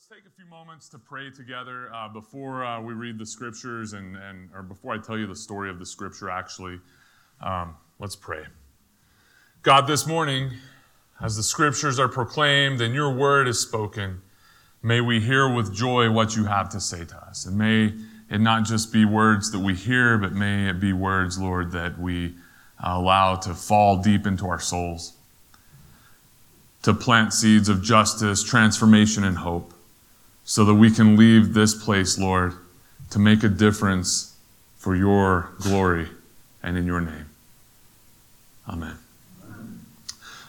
let's take a few moments to pray together uh, before uh, we read the scriptures and, and or before I tell you the story of the scripture. Actually, um, let's pray. God, this morning, as the scriptures are proclaimed and your word is spoken, may we hear with joy what you have to say to us, and may it not just be words that we hear, but may it be words, Lord, that we allow to fall deep into our souls to plant seeds of justice, transformation, and hope so that we can leave this place, Lord, to make a difference for your glory and in your name. Amen.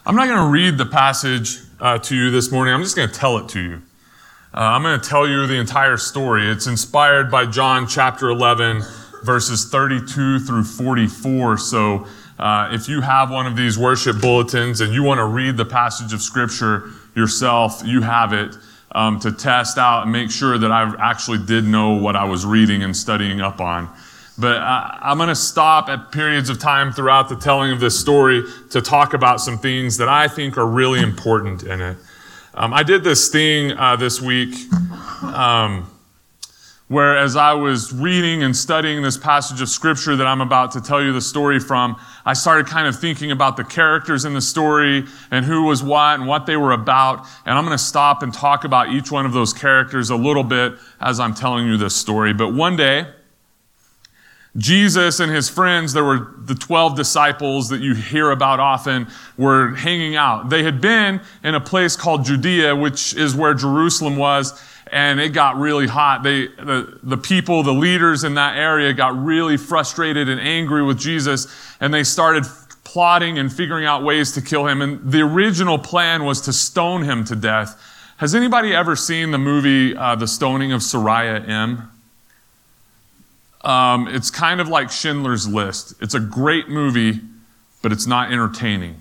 I'm not going to read the passage uh, to you this morning. I'm just going to tell it to you. Uh, I'm going to tell you the entire story. It's inspired by John chapter 11, verses 32 through 44. So uh, if you have one of these worship bulletins and you want to read the passage of Scripture yourself, you have it um, to test out and make sure that I actually did know what I was reading and studying up on. But I, I'm going to stop at periods of time throughout the telling of this story to talk about some things that I think are really important in it. Um, I did this thing uh, this week. Um, where as I was reading and studying this passage of scripture that I'm about to tell you the story from, I started kind of thinking about the characters in the story and who was what and what they were about. And I'm going to stop and talk about each one of those characters a little bit as I'm telling you this story. But one day, Jesus and his friends, there were the 12 disciples that you hear about often, were hanging out. They had been in a place called Judea, which is where Jerusalem was, and it got really hot. They, the, the people, the leaders in that area got really frustrated and angry with Jesus, and they started plotting and figuring out ways to kill him. And the original plan was to stone him to death. Has anybody ever seen the movie uh, The Stoning of Soraya M? Um, it's kind of like Schindler's List. It's a great movie, but it's not entertaining.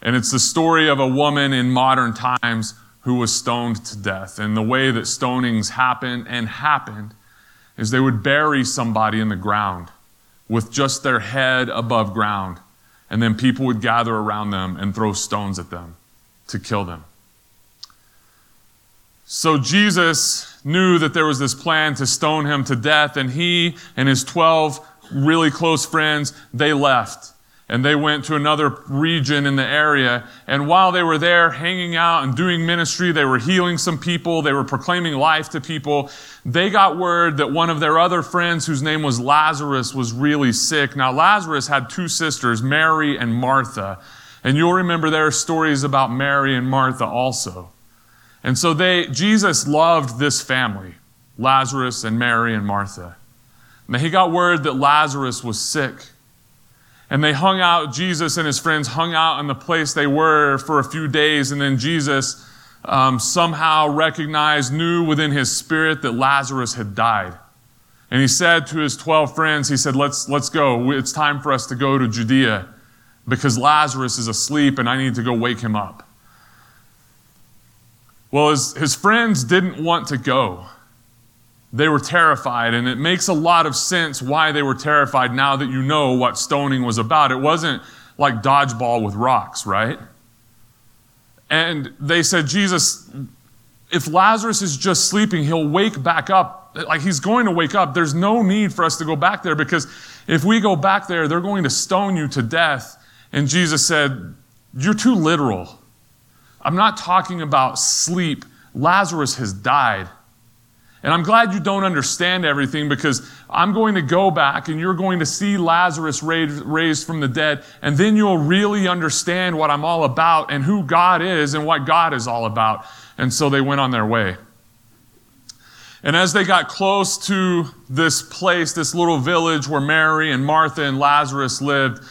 And it's the story of a woman in modern times who was stoned to death. And the way that stonings happened and happened is they would bury somebody in the ground with just their head above ground. And then people would gather around them and throw stones at them to kill them. So Jesus knew that there was this plan to stone him to death, and he and his 12 really close friends, they left and they went to another region in the area. And while they were there hanging out and doing ministry, they were healing some people, they were proclaiming life to people. They got word that one of their other friends, whose name was Lazarus, was really sick. Now, Lazarus had two sisters, Mary and Martha. And you'll remember there are stories about Mary and Martha also. And so they, Jesus loved this family, Lazarus and Mary and Martha. And he got word that Lazarus was sick. And they hung out, Jesus and his friends hung out in the place they were for a few days. And then Jesus um, somehow recognized, knew within his spirit that Lazarus had died. And he said to his 12 friends, he said, let's, let's go. It's time for us to go to Judea because Lazarus is asleep and I need to go wake him up. Well, his, his friends didn't want to go. They were terrified, and it makes a lot of sense why they were terrified now that you know what stoning was about. It wasn't like dodgeball with rocks, right? And they said, Jesus, if Lazarus is just sleeping, he'll wake back up. Like he's going to wake up. There's no need for us to go back there because if we go back there, they're going to stone you to death. And Jesus said, You're too literal. I'm not talking about sleep. Lazarus has died. And I'm glad you don't understand everything because I'm going to go back and you're going to see Lazarus raised from the dead, and then you'll really understand what I'm all about and who God is and what God is all about. And so they went on their way. And as they got close to this place, this little village where Mary and Martha and Lazarus lived,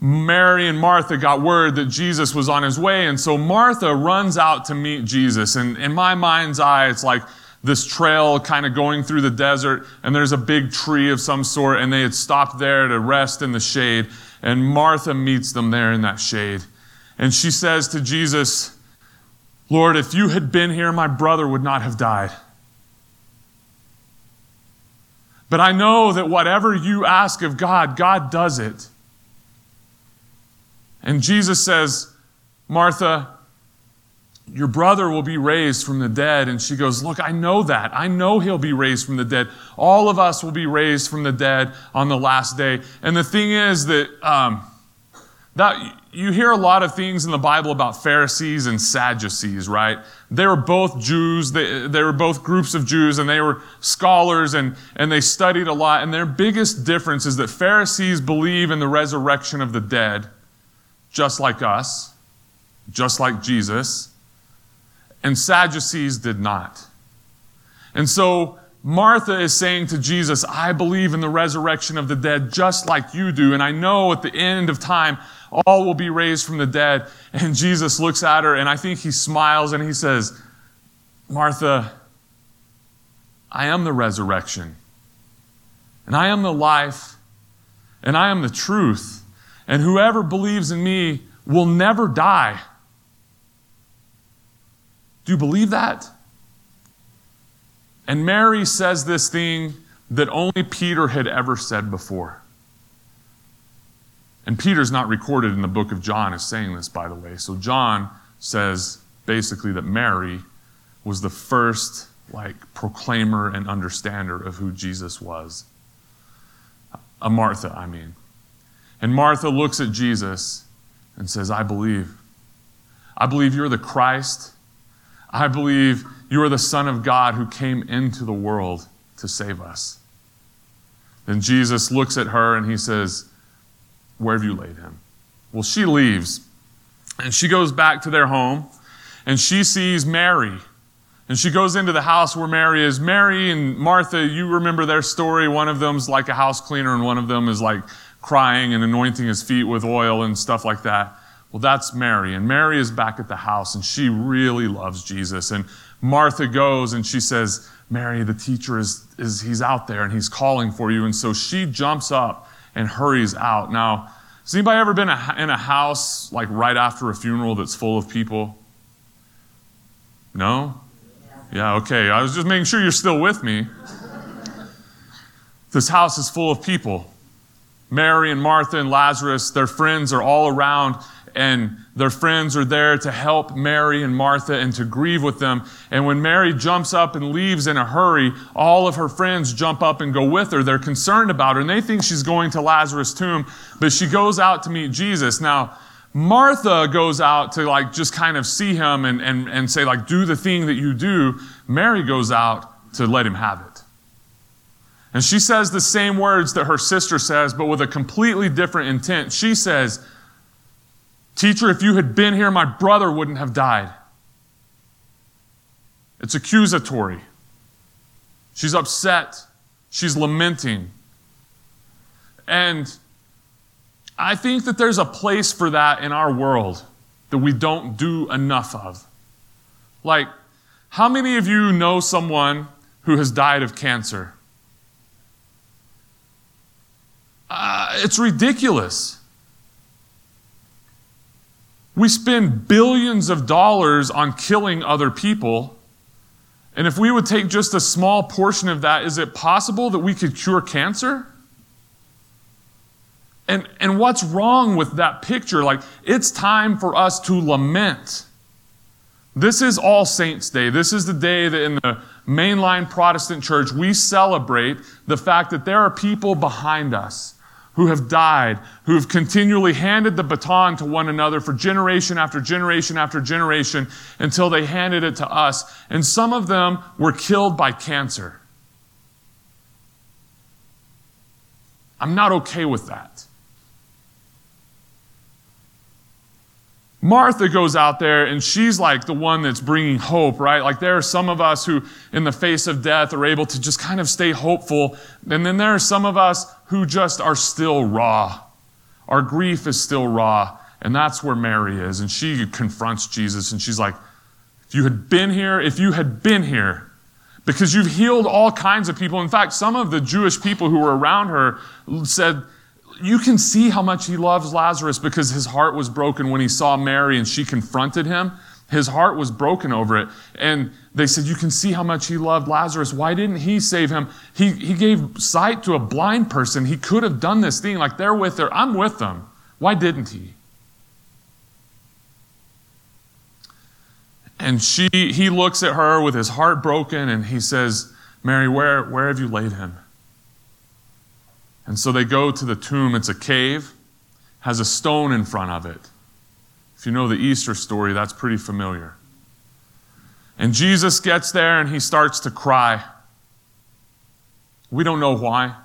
Mary and Martha got word that Jesus was on his way. And so Martha runs out to meet Jesus. And in my mind's eye, it's like, this trail kind of going through the desert, and there's a big tree of some sort, and they had stopped there to rest in the shade. And Martha meets them there in that shade. And she says to Jesus, Lord, if you had been here, my brother would not have died. But I know that whatever you ask of God, God does it. And Jesus says, Martha, Your brother will be raised from the dead. And she goes, Look, I know that. I know he'll be raised from the dead. All of us will be raised from the dead on the last day. And the thing is that, um, that you hear a lot of things in the Bible about Pharisees and Sadducees, right? They were both Jews. They, they were both groups of Jews and they were scholars and, and they studied a lot. And their biggest difference is that Pharisees believe in the resurrection of the dead, just like us, just like Jesus and Sadducees did not. And so Martha is saying to Jesus, I believe in the resurrection of the dead just like you do. And I know at the end of time, all will be raised from the dead. And Jesus looks at her and I think he smiles and he says, Martha, I am the resurrection. And I am the life. And I am the truth. And whoever believes in me will never die. Do you believe that? And Mary says this thing that only Peter had ever said before. And Peter's not recorded in the book of John as saying this, by the way. So John says basically that Mary was the first like proclaimer and understander of who Jesus was. A Martha, I mean. And Martha looks at Jesus and says, I believe. I believe you're the Christ. I believe you are the Son of God who came into the world to save us. Then Jesus looks at her and he says, Where have you laid him? Well, she leaves and she goes back to their home and she sees Mary. And she goes into the house where Mary is. Mary and Martha, you remember their story. One of them's like a house cleaner, and one of them is like crying and anointing his feet with oil and stuff like that. Well, that's Mary. And Mary is back at the house and she really loves Jesus. And Martha goes and she says, Mary, the teacher is, is he's out there and he's calling for you. And so she jumps up and hurries out. Now, has anybody ever been in a house like right after a funeral that's full of people? No? Yeah, okay. I was just making sure you're still with me. This house is full of people. Mary and Martha and Lazarus, their friends are all around and their friends are there to help Mary and Martha and to grieve with them. And when Mary jumps up and leaves in a hurry, all of her friends jump up and go with her. They're concerned about her and they think she's going to Lazarus' tomb, but she goes out to meet Jesus. Now, Martha goes out to like just kind of see him and, and, and say, like, do the thing that you do. Mary goes out to let him have it. And she says the same words that her sister says, but with a completely different intent. She says, Teacher, if you had been here, my brother wouldn't have died. It's accusatory. She's upset. She's lamenting. And I think that there's a place for that in our world that we don't do enough of. Like, how many of you know someone who has died of cancer? Uh, it's ridiculous. We spend billions of dollars on killing other people. And if we would take just a small portion of that, is it possible that we could cure cancer? And, and what's wrong with that picture? Like, it's time for us to lament. This is All Saints' Day. This is the day that in the mainline Protestant church we celebrate the fact that there are people behind us who have died, who have continually handed the baton to one another for generation after generation after generation until they handed it to us. And some of them were killed by cancer. I'm not okay with that. Martha goes out there and she's like the one that's bringing hope, right? Like there are some of us who, in the face of death, are able to just kind of stay hopeful. And then there are some of us who just are still raw. Our grief is still raw. And that's where Mary is. And she confronts Jesus and she's like, if you had been here, if you had been here, because you've healed all kinds of people. In fact, some of the Jewish people who were around her said, you can see how much he loves Lazarus because his heart was broken when he saw Mary and she confronted him. His heart was broken over it. And they said, You can see how much he loved Lazarus. Why didn't he save him? He, he gave sight to a blind person. He could have done this thing. Like they're with her. I'm with them. Why didn't he? And she, he looks at her with his heart broken and he says, Mary, where, where have you laid him? And so they go to the tomb. It's a cave, has a stone in front of it. If you know the Easter story, that's pretty familiar. And Jesus gets there and he starts to cry. We don't know why.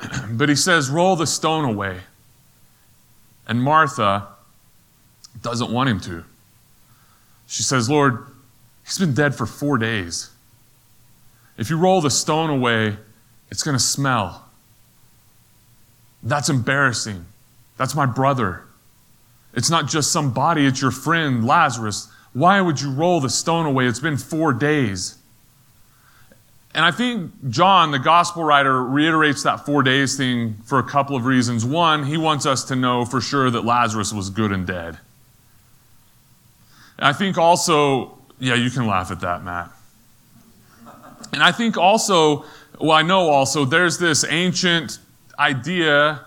but he says, Roll the stone away. And Martha doesn't want him to. She says, Lord, he's been dead for four days. If you roll the stone away, it's going to smell. That's embarrassing. That's my brother. It's not just some body, it's your friend, Lazarus. Why would you roll the stone away? It's been four days. And I think John, the gospel writer, reiterates that four days thing for a couple of reasons. One, he wants us to know for sure that Lazarus was good and dead. And I think also, yeah, you can laugh at that, Matt. And I think also, well, I know also, there's this ancient idea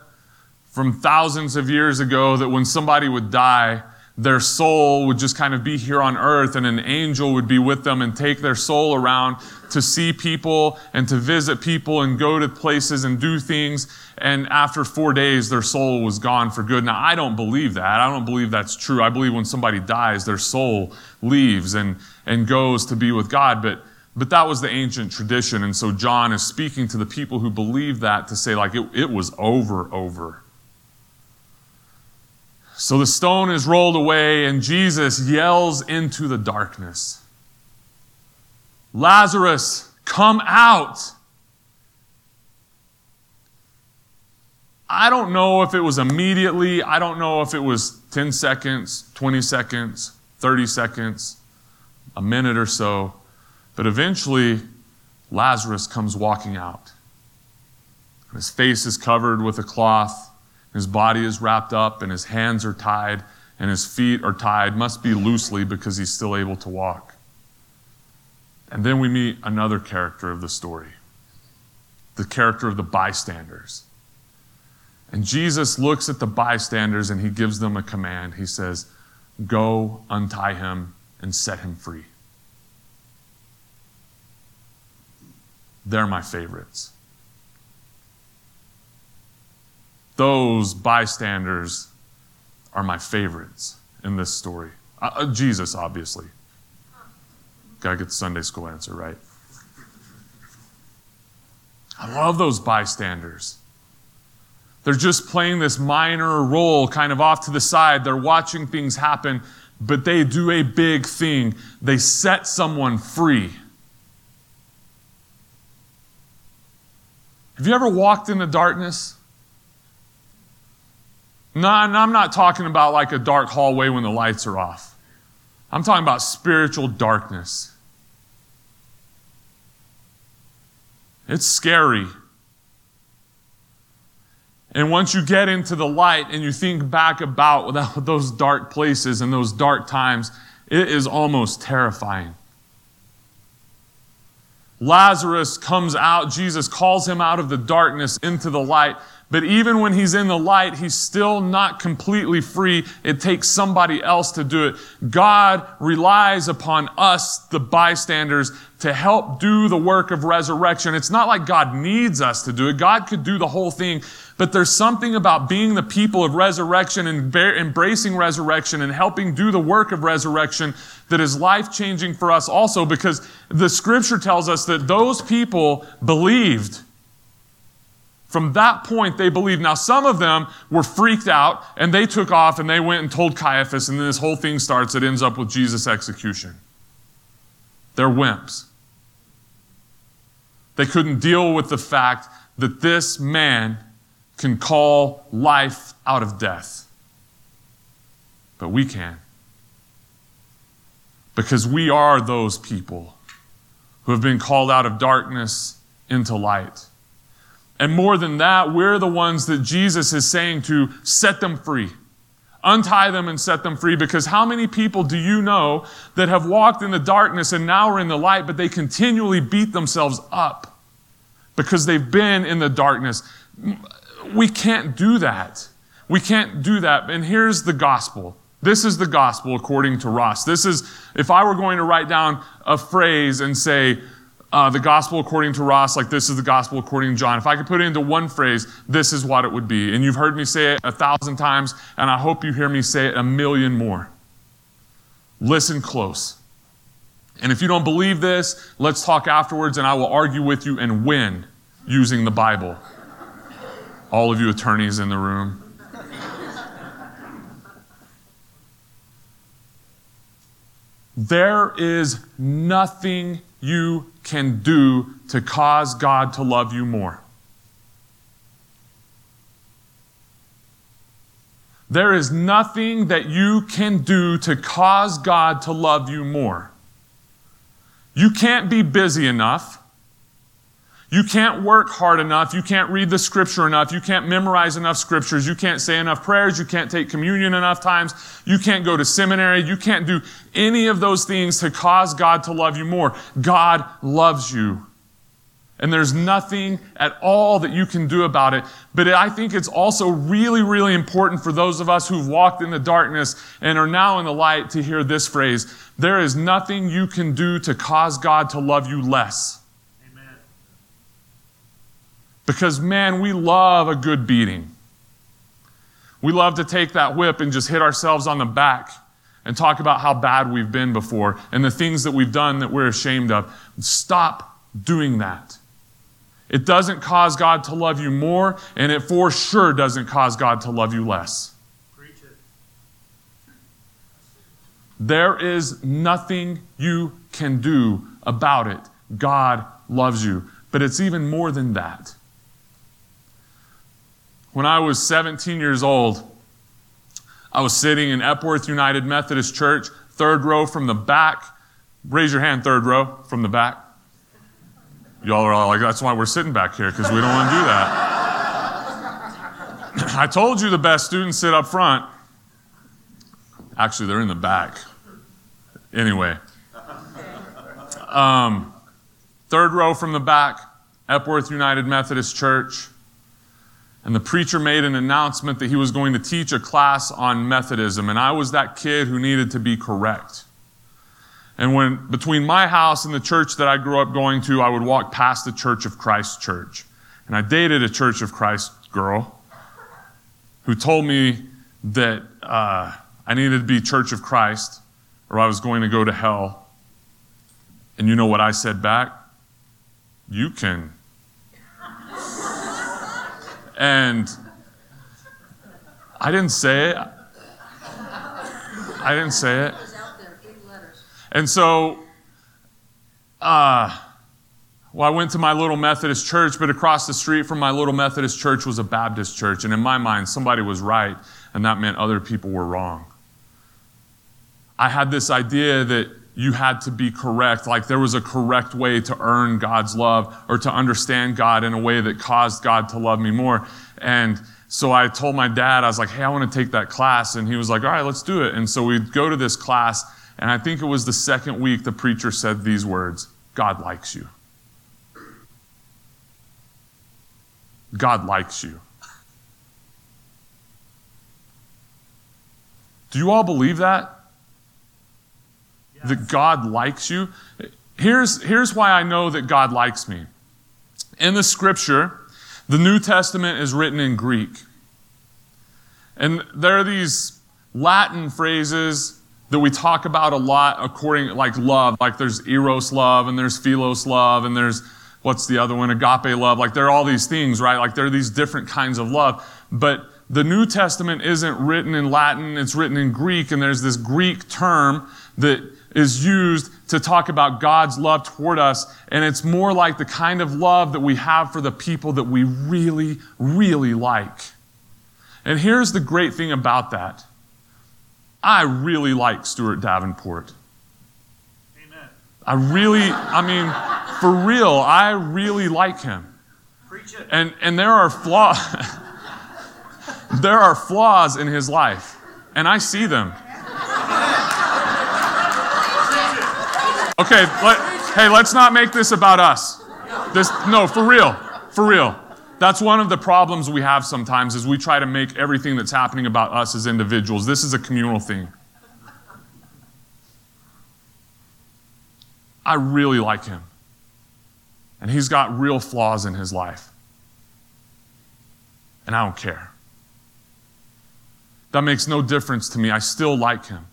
from thousands of years ago that when somebody would die, their soul would just kind of be here on earth and an angel would be with them and take their soul around to see people and to visit people and go to places and do things. And after four days, their soul was gone for good. Now, I don't believe that. I don't believe that's true. I believe when somebody dies, their soul leaves and, and goes to be with God. But, but that was the ancient tradition. And so John is speaking to the people who believe that to say, like, it, it was over, over. So the stone is rolled away, and Jesus yells into the darkness Lazarus, come out. I don't know if it was immediately. I don't know if it was 10 seconds, 20 seconds, 30 seconds, a minute or so. But eventually, Lazarus comes walking out. His face is covered with a cloth. His body is wrapped up and his hands are tied and his feet are tied, must be loosely because he's still able to walk. And then we meet another character of the story the character of the bystanders. And Jesus looks at the bystanders and he gives them a command. He says, Go, untie him, and set him free. They're my favorites. Those bystanders are my favorites in this story. Uh, uh, Jesus, obviously. Gotta get the Sunday school answer right. I love those bystanders. They're just playing this minor role kind of off to the side. They're watching things happen, but they do a big thing. They set someone free. Have you ever walked in the darkness? No, I'm not talking about like a dark hallway when the lights are off. I'm talking about spiritual darkness. It's scary. And once you get into the light and you think back about those dark places and those dark times, it is almost terrifying. Lazarus comes out, Jesus calls him out of the darkness into the light. But even when he's in the light, he's still not completely free. It takes somebody else to do it. God relies upon us, the bystanders, to help do the work of resurrection. It's not like God needs us to do it. God could do the whole thing. But there's something about being the people of resurrection and embracing resurrection and helping do the work of resurrection that is life changing for us also because the scripture tells us that those people believed. From that point, they believed. Now, some of them were freaked out and they took off and they went and told Caiaphas, and then this whole thing starts. It ends up with Jesus' execution. They're wimps. They couldn't deal with the fact that this man can call life out of death. But we can. Because we are those people who have been called out of darkness into light. And more than that, we're the ones that Jesus is saying to set them free. Untie them and set them free because how many people do you know that have walked in the darkness and now are in the light, but they continually beat themselves up because they've been in the darkness? We can't do that. We can't do that. And here's the gospel. This is the gospel according to Ross. This is, if I were going to write down a phrase and say, uh, the gospel according to Ross, like this is the gospel according to John. If I could put it into one phrase, this is what it would be. And you've heard me say it a thousand times, and I hope you hear me say it a million more. Listen close. And if you don't believe this, let's talk afterwards, and I will argue with you and win using the Bible. All of you attorneys in the room. There is nothing you can do to cause God to love you more. There is nothing that you can do to cause God to love you more. You can't be busy enough. You can't work hard enough. You can't read the scripture enough. You can't memorize enough scriptures. You can't say enough prayers. You can't take communion enough times. You can't go to seminary. You can't do any of those things to cause God to love you more. God loves you. And there's nothing at all that you can do about it. But I think it's also really, really important for those of us who've walked in the darkness and are now in the light to hear this phrase. There is nothing you can do to cause God to love you less. Because, man, we love a good beating. We love to take that whip and just hit ourselves on the back and talk about how bad we've been before and the things that we've done that we're ashamed of. Stop doing that. It doesn't cause God to love you more, and it for sure doesn't cause God to love you less. There is nothing you can do about it. God loves you. But it's even more than that when I was 17 years old, I was sitting in Epworth United Methodist Church, third row from the back. Raise your hand, third row from the back. Y'all are all like, that's why we're sitting back here, because we don't want to do that. I told you the best students sit up front. Actually, they're in the back. Anyway, um, third row from the back, Epworth United Methodist Church and the preacher made an announcement that he was going to teach a class on Methodism, and I was that kid who needed to be correct. And when between my house and the church that I grew up going to, I would walk past the Church of Christ church. And I dated a Church of Christ girl who told me that uh, I needed to be Church of Christ or I was going to go to hell. And you know what I said back? You can and I didn't say it. I didn't say it. And so, uh, well, I went to my little Methodist church, but across the street from my little Methodist church was a Baptist church. And in my mind, somebody was right, and that meant other people were wrong. I had this idea that you had to be correct, like there was a correct way to earn God's love or to understand God in a way that caused God to love me more. And so I told my dad, I was like, hey, I want to take that class. And he was like, all right, let's do it. And so we'd go to this class, and I think it was the second week the preacher said these words God likes you. God likes you. Do you all believe that? That God likes you. Here's, here's why I know that God likes me. In the scripture, the New Testament is written in Greek. And there are these Latin phrases that we talk about a lot according like love like there's eros love and there's philos love and there's what's the other one agape love like there are all these things right like there are these different kinds of love but the new testament isn't written in latin it's written in greek and there's this greek term that is used to talk about God's love toward us. And it's more like the kind of love that we have for the people that we really, really like. And here's the great thing about that I really like Stuart Davenport. Amen. I really, I mean, for real, I really like him. Preach it. And, and there are flaws. there are flaws in his life, and I see them. Okay, let, hey, let's not make this about us. This, no, for real, for real. That's one of the problems we have sometimes is we try to make everything that's happening about us as individuals. This is a communal thing. I really like him. And he's got real flaws in his life. And I don't care. That makes no difference to me. I still like him.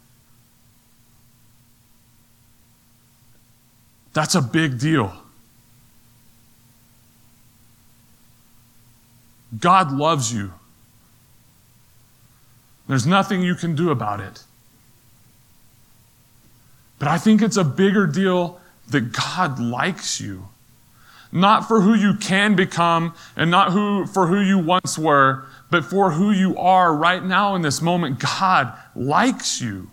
That's a big deal. God loves you. There's nothing you can do about it. But I think it's a bigger deal that God likes you. Not for who you can become and not who, for who you once were, but for who you are right now in this moment. God likes you.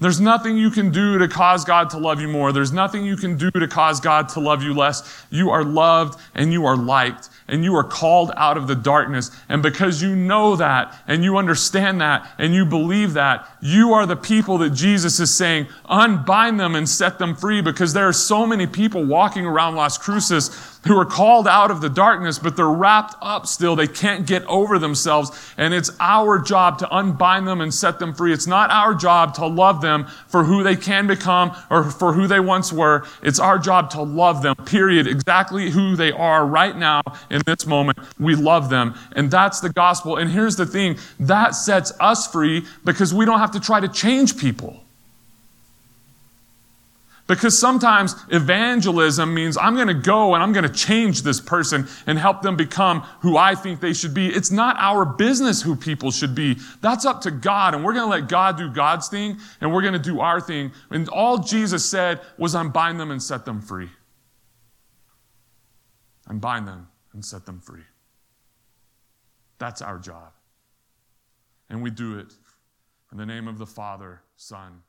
There's nothing you can do to cause God to love you more. There's nothing you can do to cause God to love you less. You are loved and you are liked and you are called out of the darkness. And because you know that and you understand that and you believe that, you are the people that Jesus is saying, unbind them and set them free because there are so many people walking around Las Cruces who are called out of the darkness, but they're wrapped up still. They can't get over themselves. And it's our job to unbind them and set them free. It's not our job to love them for who they can become or for who they once were. It's our job to love them, period. Exactly who they are right now in this moment. We love them. And that's the gospel. And here's the thing that sets us free because we don't have to try to change people. Because sometimes evangelism means I'm going to go and I'm going to change this person and help them become who I think they should be. It's not our business who people should be. That's up to God. And we're going to let God do God's thing and we're going to do our thing. And all Jesus said was unbind them and set them free. Unbind them and set them free. That's our job. And we do it in the name of the Father, Son.